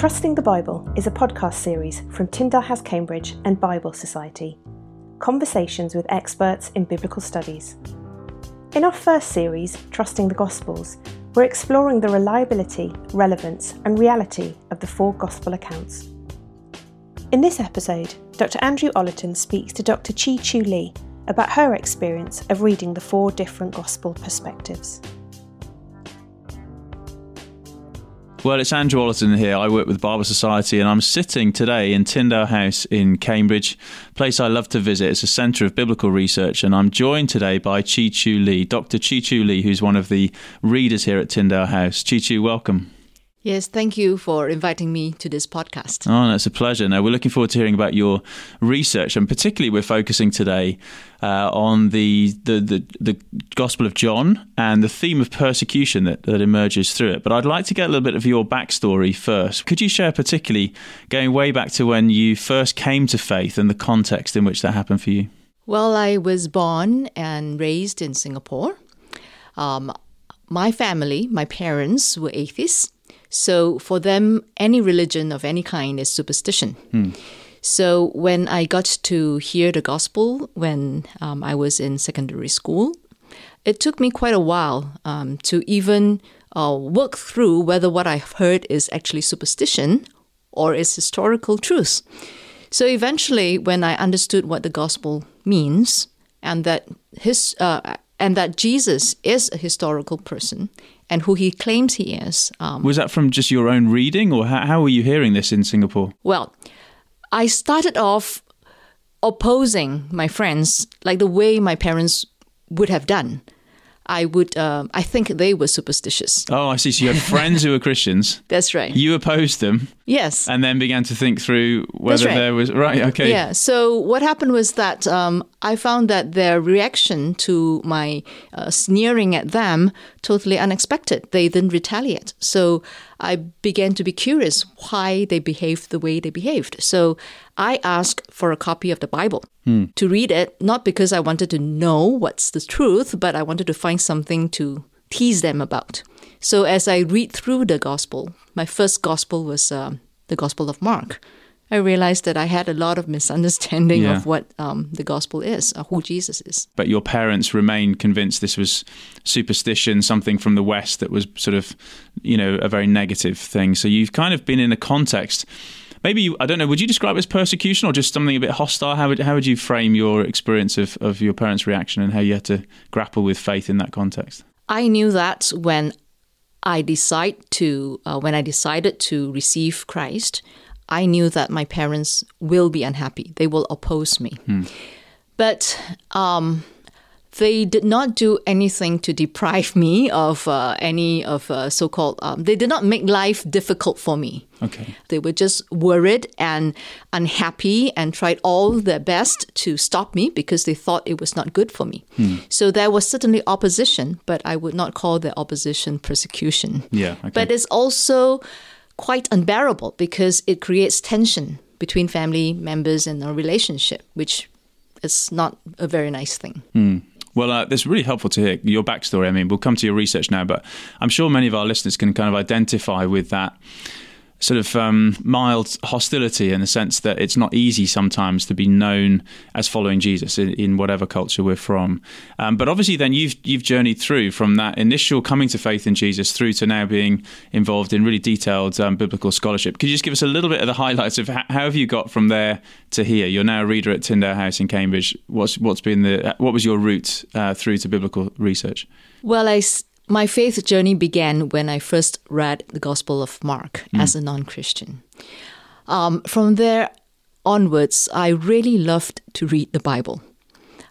Trusting the Bible is a podcast series from Tyndale House Cambridge and Bible Society. Conversations with experts in biblical studies. In our first series, Trusting the Gospels, we're exploring the reliability, relevance, and reality of the four Gospel accounts. In this episode, Dr. Andrew Ollerton speaks to Dr. Chee-Chiew Lee about her experience of reading the four different Gospel perspectives. Well, it's Andrew Ollerton here. I work with Bible Society and I'm sitting today in Tyndale House in Cambridge, place I love to visit. It's a centre of biblical research and I'm joined today by Chee-Chiew Lee, Dr. Chee-Chiew Lee, who's one of the readers here at Tyndale House. Chee-Chiew, welcome. Yes, thank you for inviting me to this podcast. Oh, that's a pleasure. Now, we're looking forward to hearing about your research, and particularly we're focusing today uh, on the, the, the, the, Gospel of John and the theme of persecution that, that emerges through it. But I'd like to get a little bit of your backstory first. Could you share, particularly going way back to when you first came to faith and the context in which that happened for you? Well, I was born and raised in Singapore. Um, my family, my parents were atheists. So for them, any religion of any kind is superstition. Hmm. So when I got to hear the gospel when um, I was in secondary school, it took me quite a while um, to even uh, work through whether what I've heard is actually superstition or is historical truth. So eventually, when I understood what the gospel means and that his uh, and that Jesus is a historical person and who he claims he is. Um, was that from just your own reading, or how, how were you hearing this in Singapore? Well, I started off opposing my friends like the way my parents would have done. I would, uh, I think they were superstitious. Oh, I see. So you had friends who were Christians. That's right. You opposed them. Yes. And then began to think through whether right. there was, right, okay. Yeah. So what happened was that um, I found that their reaction to my uh, sneering at them totally unexpected. They didn't retaliate. So I began to be curious why they behaved the way they behaved. So I asked for a copy of the Bible hmm. to read it, not because I wanted to know what's the truth, but I wanted to find something to tease them about. So as I read through the gospel, my first gospel was uh, the Gospel of Mark. I realized that I had a lot of misunderstanding yeah. of what um, the gospel is, or who Jesus is. But your parents remained convinced this was superstition, something from the West that was sort of, you know, a very negative thing. So you've kind of been in a context. Maybe you, I don't know. Would you describe it as persecution or just something a bit hostile? How would how would you frame your experience of, of your parents' reaction and how you had to grapple with faith in that context? I knew that when I decide to uh, when I decided to receive Christ, I knew that my parents will be unhappy. They will oppose me. Hmm. But um, they did not do anything to deprive me of uh, any of uh, so-called. Um, they did not make life difficult for me. Okay. They were just worried and unhappy and tried all their best to stop me because they thought it was not good for me. Hmm. So there was certainly opposition, but I would not call the opposition persecution. Yeah. Okay. But it's also quite unbearable because it creates tension between family members and a relationship, which is not a very nice thing. Mm. Well, uh, that's really helpful to hear your backstory. I mean, we'll come to your research now, but I'm sure many of our listeners can kind of identify with that sort of um, mild hostility in the sense that it's not easy sometimes to be known as following Jesus in, in whatever culture we're from. Um, but obviously, then you've you've journeyed through from that initial coming to faith in Jesus through to now being involved in really detailed um, biblical scholarship. Could you just give us a little bit of the highlights of how, how have you got from there to here? You're now a reader at Tyndale House in Cambridge. What's what's been the what was your route uh, through to biblical research? Well, I my faith journey began when I first read the Gospel of Mark mm. as a non Christian. Um, from there onwards, I really loved to read the Bible.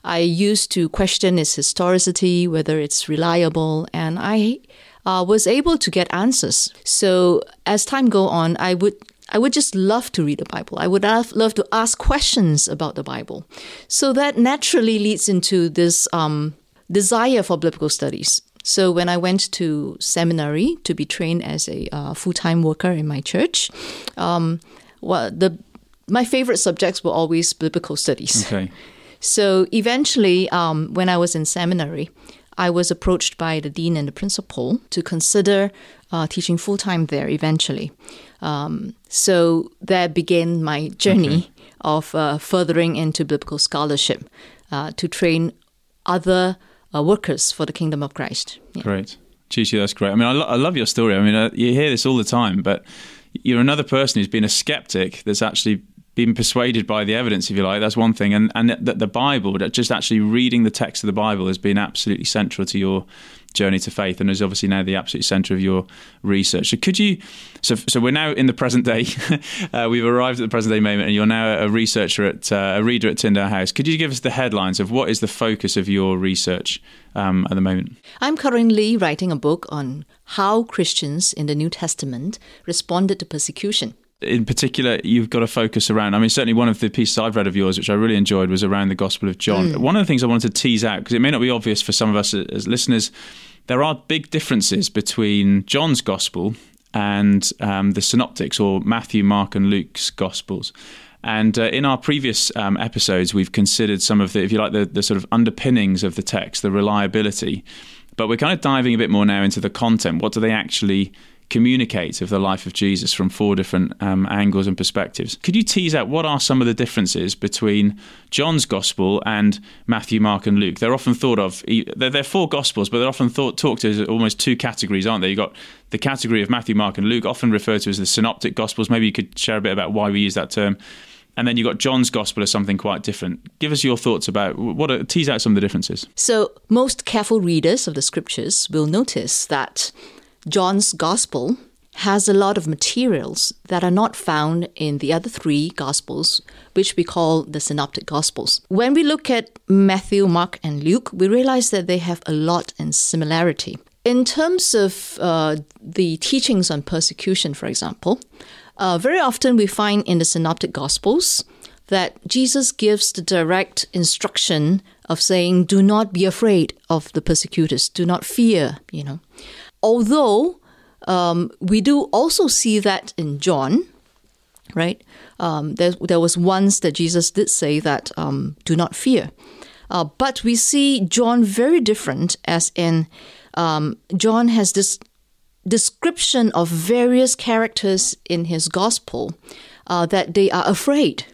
I used to question its historicity, whether it's reliable, and I uh, was able to get answers. So as time go on, I would I would just love to read the Bible. I would love, love to ask questions about the Bible. So that naturally leads into this um, desire for biblical studies. So when I went to seminary to be trained as a uh, full time worker in my church, um, well, the my favorite subjects were always biblical studies. Okay. So eventually, um, when I was in seminary, I was approached by the dean and the principal to consider uh, teaching full time there eventually. Um, so there began my journey okay. of uh, furthering into biblical scholarship uh, to train other uh, workers for the kingdom of Christ. Yeah. Great. Chichi, that's great. I mean, I, lo- I love your story. I mean, uh, you hear this all the time, but you're another person who's been a skeptic that's actually been persuaded by the evidence, if you like. That's one thing, and and that the Bible, just actually reading the text of the Bible, has been absolutely central to your journey to faith, and is obviously now the absolute centre of your research. So could you? So so we're now in the present day. uh, we've arrived at the present day moment, and you're now a researcher at uh, a reader at Tyndale House. Could you give us the headlines of what is the focus of your research um, at the moment? I'm currently writing a book on how Christians in the New Testament responded to persecution in particular, you've got to focus around. I mean, certainly one of the pieces I've read of yours, which I really enjoyed, was around the Gospel of John. Mm. One of the things I wanted to tease out, because it may not be obvious for some of us as listeners, there are big differences between John's Gospel and um, the Synoptics, or Matthew, Mark, and Luke's Gospels. And uh, in our previous um, episodes, we've considered some of the, if you like, the, the sort of underpinnings of the text, the reliability. But we're kind of diving a bit more now into the content. What do they actually communicate of the life of Jesus from four different um, angles and perspectives. Could you tease out what are some of the differences between John's gospel and Matthew, Mark, and Luke? They're often thought of, they're, they're four gospels, but they're often thought, talked as almost two categories, aren't they? You've got the category of Matthew, Mark, and Luke, often referred to as the synoptic gospels. Maybe you could share a bit about why we use that term. And then you've got John's gospel as something quite different. Give us your thoughts about what are, tease out some of the differences. So, most careful readers of the scriptures will notice that John's Gospel has a lot of materials that are not found in the other three Gospels, which we call the Synoptic Gospels. When we look at Matthew, Mark, and Luke, we realize that they have a lot in similarity. In terms of uh, the teachings on persecution, for example, uh, very often we find in the Synoptic Gospels that Jesus gives the direct instruction of saying, Do not be afraid of the persecutors, do not fear, you know. Although um, we do also see that in John, right? Um, there, there was once that Jesus did say that, um, do not fear. Uh, but we see John very different, as in, um, John has this description of various characters in his gospel uh, that they are afraid,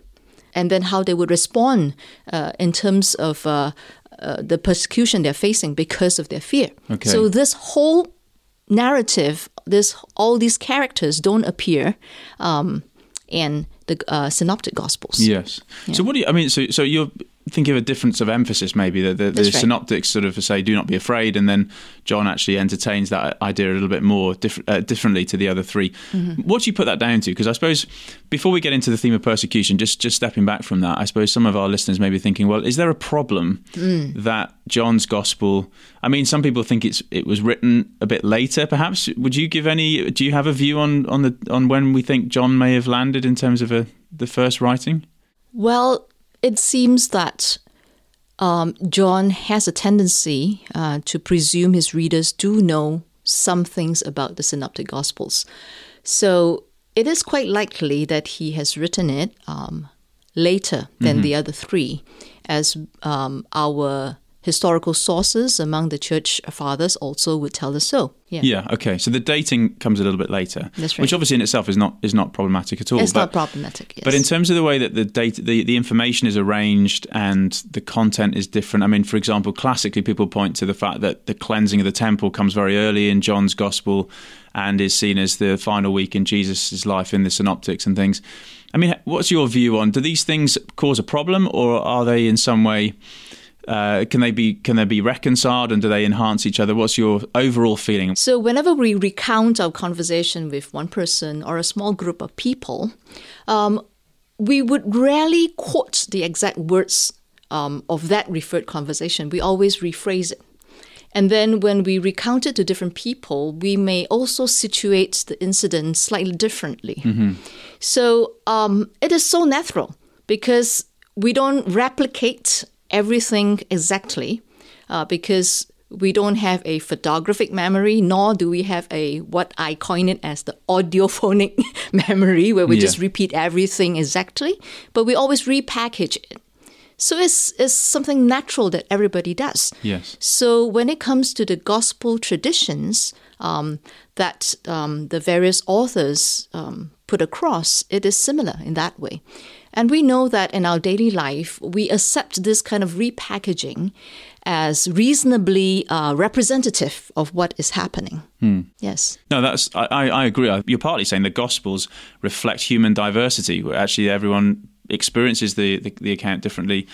and then how they would respond uh, in terms of uh, uh, the persecution they're facing because of their fear. Okay. So this whole narrative, this all these characters don't appear um, in the uh, synoptic gospels. Yes. Yeah. So what do you? I mean, so so you're think of a difference of emphasis, maybe the, the, the right. synoptics sort of say, "Do not be afraid," and then John actually entertains that idea a little bit more diff- uh, differently to the other 3 mm-hmm. What do you put that down to? Because I suppose before we get into the theme of persecution, just just stepping back from that, I suppose some of our listeners may be thinking, "Well, is there a problem mm. that John's gospel?" I mean, some people think it's it was written a bit later. Perhaps would you give any? Do you have a view on on the on when we think John may have landed in terms of a, the first writing? Well, it seems that um, John has a tendency uh, to presume his readers do know some things about the Synoptic Gospels. So it is quite likely that he has written it um, later than mm-hmm. the other three, as um, our historical sources among the church fathers also would tell us so. Yeah. Yeah. Okay. So the dating comes a little bit later, right. which obviously in itself is not is not problematic at all. It's but, not problematic. Yes. But in terms of the way that the data, the, the information is arranged and the content is different. I mean, for example, classically people point to the fact that the cleansing of the temple comes very early in John's gospel and is seen as the final week in Jesus' life in the synoptics and things. I mean, what's your view on do these things cause a problem or are they in some way uh, can they be can they be reconciled and do they enhance each other? What's your overall feeling? So whenever we recount our conversation with one person or a small group of people, um, we would rarely quote the exact words um, of that referred conversation. We always rephrase it. And then when we recount it to different people, we may also situate the incident slightly differently. Mm-hmm. So um, it is so natural because we don't replicate everything exactly uh, because we don't have a photographic memory, nor do we have a what I coin it as the audiophonic memory, where we yeah. just repeat everything exactly. But we always repackage it. So it's, it's something natural that everybody does. Yes. So when it comes to the gospel traditions um, that um, the various authors um, put across, it is similar in that way. And we know that in our daily life, we accept this kind of repackaging as reasonably uh, representative of what is happening. Yes. No, that's I, I I agree. You're partly saying the Gospels reflect human diversity. Where actually, everyone experiences the, the, the account differently,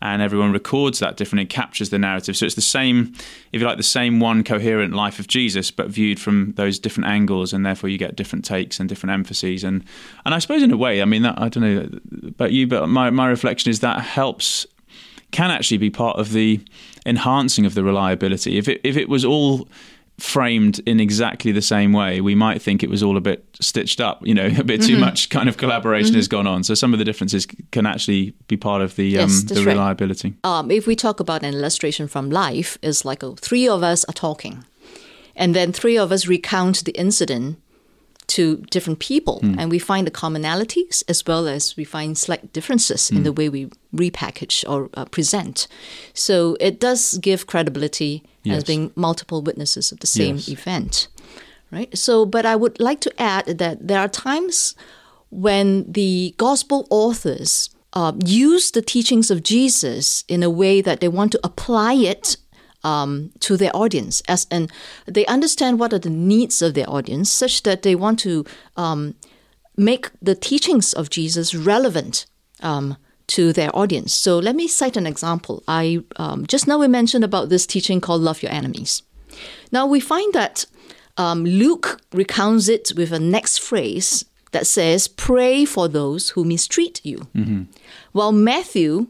and everyone records that differently, and captures the narrative. So it's the same, if you like, the same one coherent life of Jesus, but viewed from those different angles, and therefore you get different takes and different emphases. And and I suppose in a way, I mean, that, I don't know about you, but my my reflection is that helps can actually be part of the enhancing of the reliability. If it if it was all framed in exactly the same way, we might think it was all a bit stitched up. You know, a bit too Mm-hmm. much kind of collaboration has gone on. So some of the differences can actually be part of the Yes, um, the right. reliability. um, if we talk about an illustration from life, it's like oh, three of us are talking, and then three of us recount the incident to different people, and we find the commonalities as well as we find slight differences in the way we repackage or uh, present. So it does give credibility Yes. as being multiple witnesses of the same Yes. event, right? So, but I would like to add that there are times when the gospel authors uh, use the teachings of Jesus in a way that they want to apply it um, to their audience, as and they understand what are the needs of their audience, such that they want to um, make the teachings of Jesus relevant um, to their audience. So let me cite an example. I um, just now we mentioned about this teaching called "Love Your Enemies." Now we find that um, Luke recounts it with a next phrase that says, Pray for those who mistreat you. While Matthew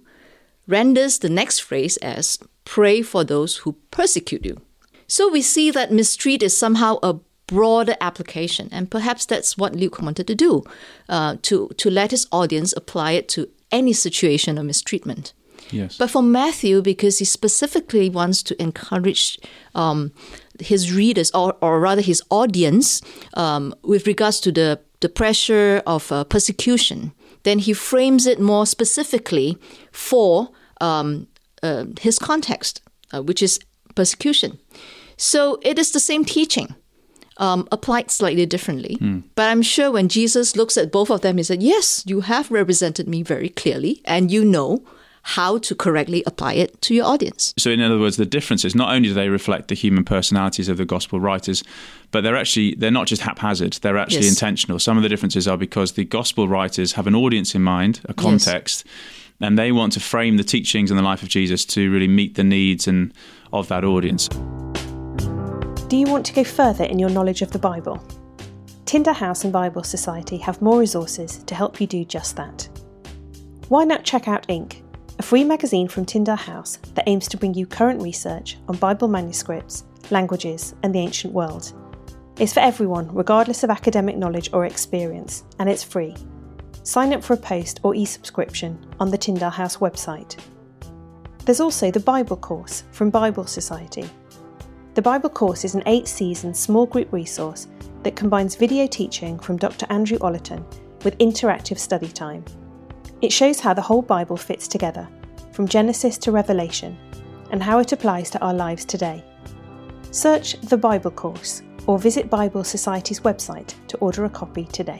renders the next phrase as, Pray for those who persecute you. So we see that mistreat is somehow a broader application, and perhaps that's what Luke wanted to do uh, to, to let his audience apply it to any situation of mistreatment. Yes. But for Matthew, because he specifically wants to encourage um, his readers, or, or rather his audience, um, with regards to the, the pressure of uh, persecution, then he frames it more specifically for um, uh, his context, uh, which is persecution. So it is the same teaching. Um, applied slightly differently. But I'm sure when Jesus looks at both of them, he said, Yes, you have represented me very clearly, and you know how to correctly apply it to your audience. So, in other words, the differences not only do they reflect the human personalities of the gospel writers, but they're actually they're not just haphazard; they're actually Yes. intentional. Some of the differences are because the gospel writers have an audience in mind, a context, and they want to frame the teachings and the life of Jesus to really meet the needs and of that audience. Do you want to go further in your knowledge of the Bible? Tyndale House and Bible Society have more resources to help you do just that. Why not check out Ink, a free magazine from Tyndale House that aims to bring you current research on Bible manuscripts, languages, and the ancient world. It's for everyone, regardless of academic knowledge or experience, and it's free. Sign up for a post or e subscription on the Tyndale House website. There's also the Bible course from Bible Society. The Bible course is an eight season small group resource that combines video teaching from Dr. Andrew Ollerton with interactive study time. It shows how the whole Bible fits together, from Genesis to Revelation, and how it applies to our lives today. Search the Bible course or visit Bible Society's website to order a copy today.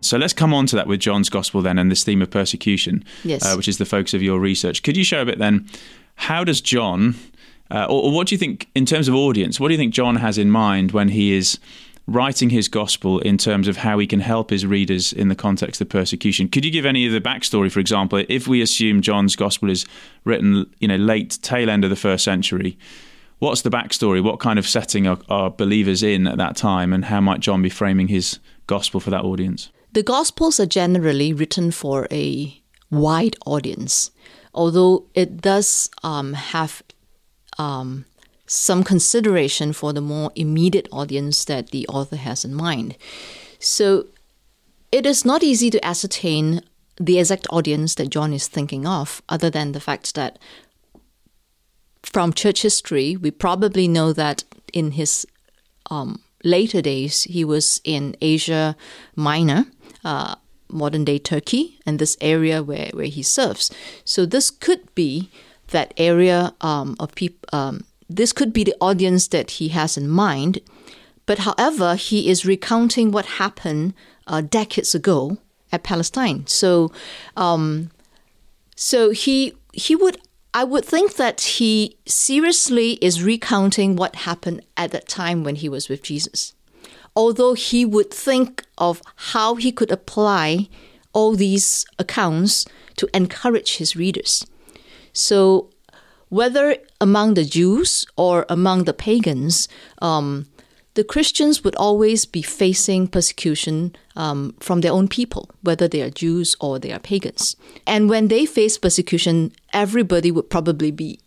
So let's come on to that with John's gospel then and this theme of persecution, Yes. uh, which is the focus of your research. Could you share a bit then? How does John, uh, or, or what do you think in terms of audience? What do you think John has in mind when he is writing his gospel in terms of how he can help his readers in the context of persecution? Could you give any of the backstory, for example, if we assume John's gospel is written, you know, late tail end of the first century? What's the backstory? What kind of setting are, are believers in at that time, and how might John be framing his gospel for that audience? The Gospels are generally written for a wide audience, although it does um, have um, some consideration for the more immediate audience that the author has in mind. So it is not easy to ascertain the exact audience that John is thinking of, other than the fact that from church history, we probably know that in his um, later days, he was in Asia Minor, uh, modern day Turkey and this area where, where he serves. So this could be that area um, of people. Um, this could be the audience that he has in mind. But however, he is recounting what happened uh, decades ago at Palestine. So, um, so he he would I would think that he seriously is recounting what happened at that time when he was with Jesus. Although he would think of how he could apply all these accounts to encourage his readers. So, whether among the Jews or among the pagans, um, the Christians would always be facing persecution um, from their own people, whether they are Jews or they are pagans. And when they face persecution, everybody would probably be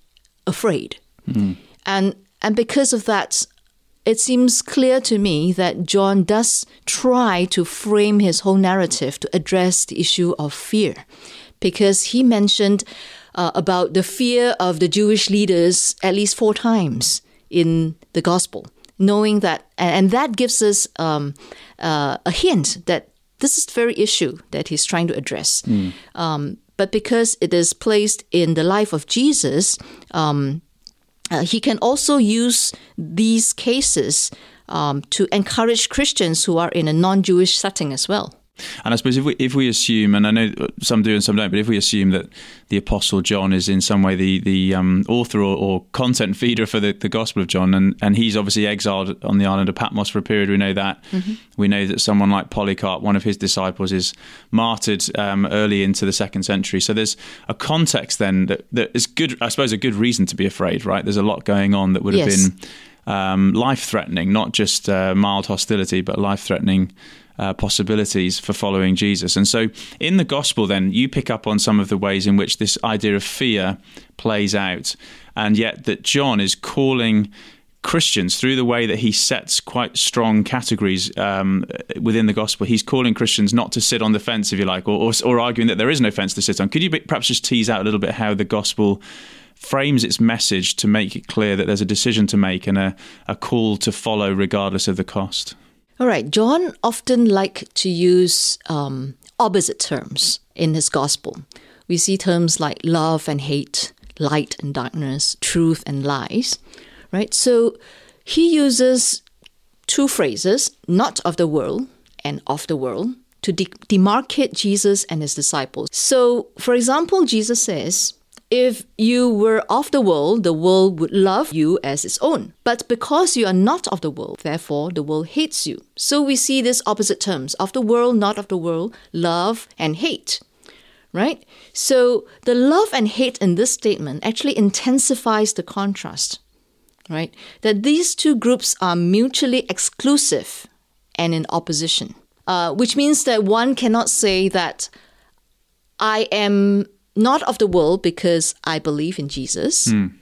afraid. Mm. And, and because of that, it seems clear to me that John does try to frame his whole narrative to address the issue of fear, because he mentioned uh, about the fear of the Jewish leaders at least four times in the gospel knowing that, and that gives us um, uh, a hint that this is the very issue that he's trying to address. Mm. Um, but because it is placed in the life of Jesus, um, uh, he can also use these cases um, to encourage Christians who are in a non Jewish setting as well. And I suppose if we if we assume, and I know some do and some don't, but if we assume that the Apostle John is in some way the the um, author or, or, content feeder for the, the Gospel of John, and, and he's obviously exiled on the island of Patmos for a period, we know that. Mm-hmm. We know that someone like Polycarp, one of his disciples, is martyred um, early into the second century. So there's a context then that, that is good. I suppose a good reason to be afraid, right? There's a lot going on that would have yes. been um, life threatening, not just uh, mild hostility, but life threatening uh, possibilities for following Jesus. And so in the gospel, then, you pick up on some of the ways in which this idea of fear plays out, and yet that John is calling. Christians through the way that he sets quite strong categories um, within the gospel. He's calling Christians not to sit on the fence, if you like, or, or, or arguing that there is no fence to sit on. Could you perhaps just tease out a little bit how the gospel frames its message to make it clear that there's a decision to make and a, a call to follow regardless of the cost? All right, John often liked to use um, opposite terms in his gospel. We see terms like love and hate, light and darkness, truth and lies, right? So he uses two phrases, not of the world and of the world, to de- demarcate Jesus and his disciples. So, for example, Jesus says, if you were of the world, the world would love you as its own. But because you are not of the world, therefore the world hates you. So we see these opposite terms of the world, not of the world, love and hate. Right? So the love and hate in this statement actually intensifies the contrast. Right? That these two groups are mutually exclusive and in opposition. Uh, which means that one cannot say that I am not of the world because I believe in Jesus. Mm.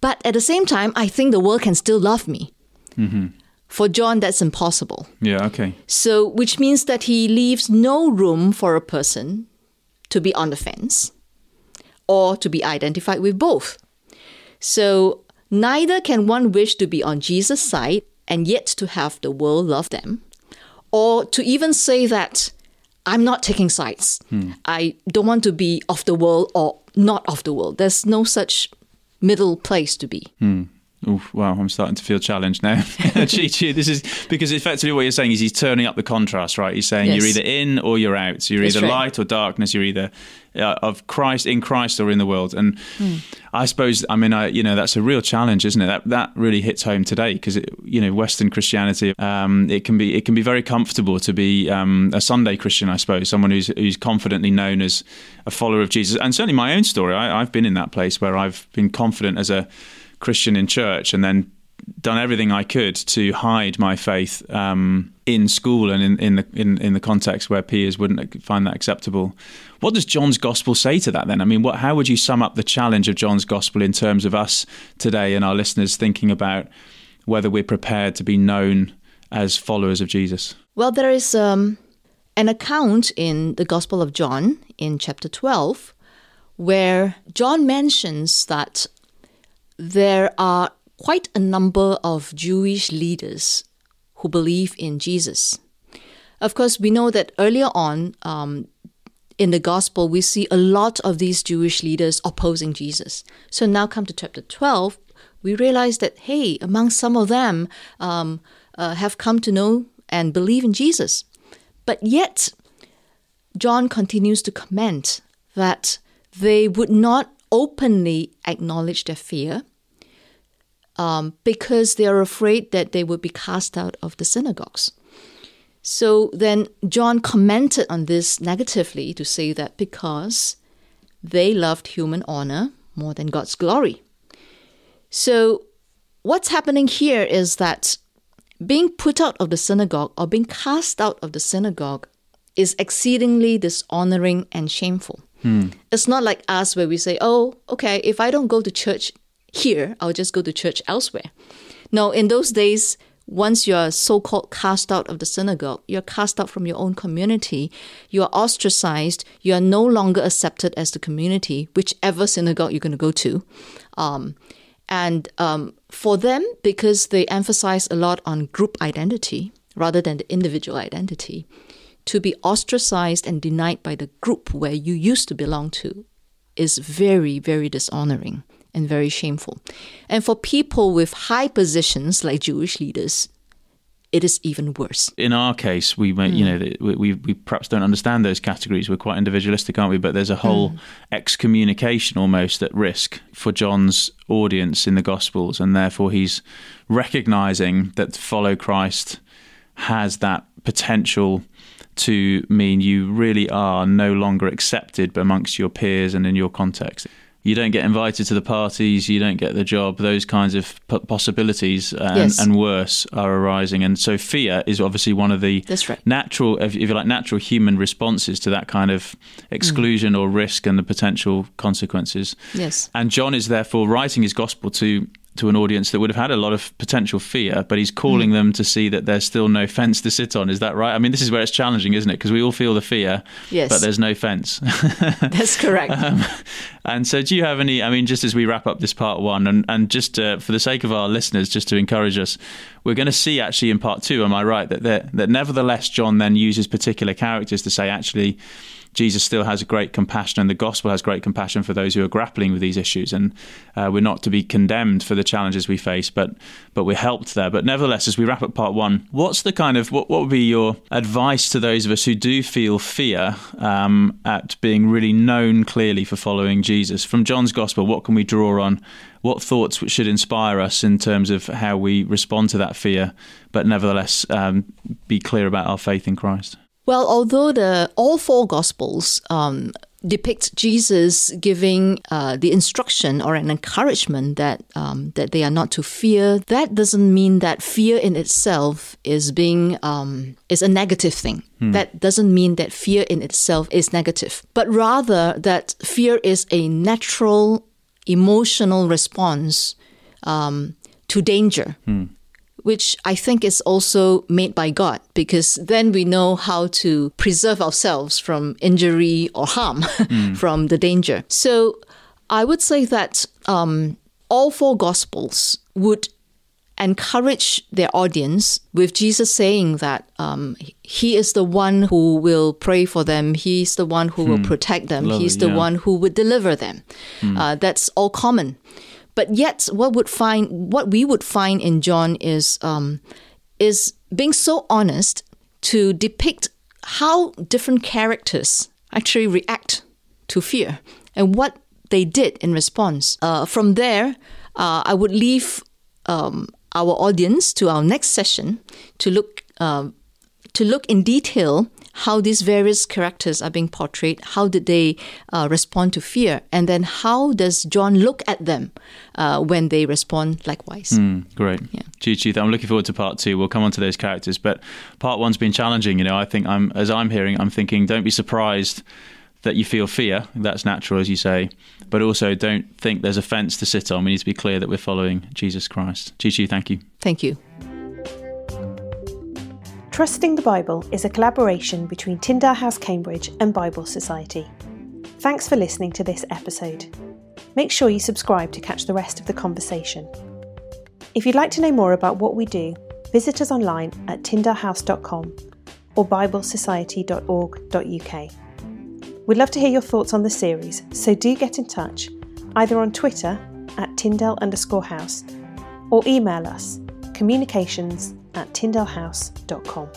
But at the same time, I think the world can still love me. Mm-hmm. For John, that's impossible. Yeah, okay. So, which means that he leaves no room for a person to be on the fence or to be identified with both. So, neither can one wish to be on Jesus' side and yet to have the world love them, or to even say that I'm not taking sides. Hmm. I don't want to be of the world or not of the world. There's no such middle place to be. Hmm. Oof, wow, I'm starting to feel challenged now. Chi Chi, this is because effectively what you're saying is he's turning up the contrast, right? He's saying yes. you're either in or you're out. So you're That's either right. light or darkness. You're either uh, of Christ in Christ or in the world. And mm. I suppose, I mean, I, you know, that's a real challenge, isn't it? That that really hits home today because you know, Western Christianity, um, it can be it can be very comfortable to be um, a Sunday Christian, I suppose, someone who's who's confidently known as a follower of Jesus. And certainly my own story, I, I've been in that place where I've been confident as a Christian in church and then done everything I could to hide my faith um, in school and in, in the in, in the context where peers wouldn't find that acceptable. What does John's gospel say to that then? I mean, what how would you sum up the challenge of John's gospel in terms of us today and our listeners thinking about whether we're prepared to be known as followers of Jesus? Well, there is um, an account in the Gospel of John in chapter 12 where John mentions that there are quite a number of Jewish leaders who believe in Jesus. Of course, we know that earlier on um, in the gospel, we see a lot of these Jewish leaders opposing Jesus. So now come to chapter 12, we realize that, hey, among some of them um, uh, have come to know and believe in Jesus. But yet, John continues to comment that they would not openly acknowledge their fear um, because they are afraid that they would be cast out of the synagogues. So then John commented on this negatively to say that because they loved human honor more than God's glory. So what's happening here is that being put out of the synagogue or being cast out of the synagogue is exceedingly dishonoring and shameful. Hmm. It's not like us where we say, oh, okay, if I don't go to church here, I'll just go to church elsewhere. No, in those days, once you're so called cast out of the synagogue, you're cast out from your own community, you are ostracized, you are no longer accepted as the community, whichever synagogue you're going to go to. Um, and um, for them, because they emphasize a lot on group identity rather than the individual identity, to be ostracized and denied by the group where you used to belong to is very, very dishonoring and very shameful. And for people with high positions like Jewish leaders, it is even worse. In our case, we may, mm. you know we, we, we perhaps don't understand those categories. We're quite individualistic, aren't we? But there's a whole mm. excommunication almost at risk for John's audience in the Gospels, and therefore he's recognizing that to follow Christ has that potential to mean you really are no longer accepted amongst your peers and in your context you don't get invited to the parties, you don't get the job, those kinds of possibilities and, yes. and, worse are arising. And so fear is obviously one of the right. natural, if you like, natural human responses to that kind of exclusion mm. or risk and the potential consequences. Yes. And John is therefore writing his gospel to to an audience that would have had a lot of potential fear, but he's calling mm. them to see that there's still no fence to sit on. Is that right? I mean, this is where it's challenging, isn't it? Because we all feel the fear, yes. but there's no fence. That's correct. um, and so, do you have any? I mean, just as we wrap up this part one, and, and just uh, for the sake of our listeners, just to encourage us, we're going to see actually in part two, am I right, that, that, that nevertheless John then uses particular characters to say, actually, Jesus still has a great compassion, and the gospel has great compassion for those who are grappling with these issues. And uh, we're not to be condemned for the challenges we face, but but we're helped there. But nevertheless, as we wrap up part one, what's the kind of what, what would be your advice to those of us who do feel fear um, at being really known clearly for following Jesus from John's gospel? What can we draw on? What thoughts should inspire us in terms of how we respond to that fear, but nevertheless um, be clear about our faith in Christ? Well, although the all four Gospels um, depict Jesus giving uh, the instruction or an encouragement that um, that they are not to fear, that doesn't mean that fear in itself is being um, is a negative thing. Hmm. That doesn't mean that fear in itself is negative, but rather that fear is a natural emotional response um, to danger. Hmm which I think is also made by God because then we know how to preserve ourselves from injury or harm mm. from the danger. So I would say that um, all four Gospels would encourage their audience with Jesus saying that um, He is the one who will pray for them, He's the one who hmm. will protect them, Love He's it, the yeah. one who would deliver them. Hmm. Uh, that's all common. But yet, what would find what we would find in John is um, is being so honest to depict how different characters actually react to fear and what they did in response. Uh, from there, uh, I would leave um, our audience to our next session to look uh, to look in detail how these various characters are being portrayed, how did they uh, respond to fear, and then how does John look at them uh, when they respond likewise. Mm, great. Yeah. Chi I'm looking forward to part two. We'll come on to those characters, but part one's been challenging. You know, I think I'm as I'm hearing, I'm thinking, don't be surprised that you feel fear. That's natural, as you say, but also don't think there's a fence to sit on. We need to be clear that we're following Jesus Christ. Chi Chi, thank you. Thank you. Trusting the Bible is a collaboration between Tyndale House Cambridge and Bible Society. Thanks for listening to this episode. Make sure you subscribe to catch the rest of the conversation. If you'd like to know more about what we do, visit us online at tyndalehouse.com or biblesociety.org.uk. We'd love to hear your thoughts on the series, so do get in touch either on Twitter at Tyndale underscore house or email us communications at tyndalehouse.com.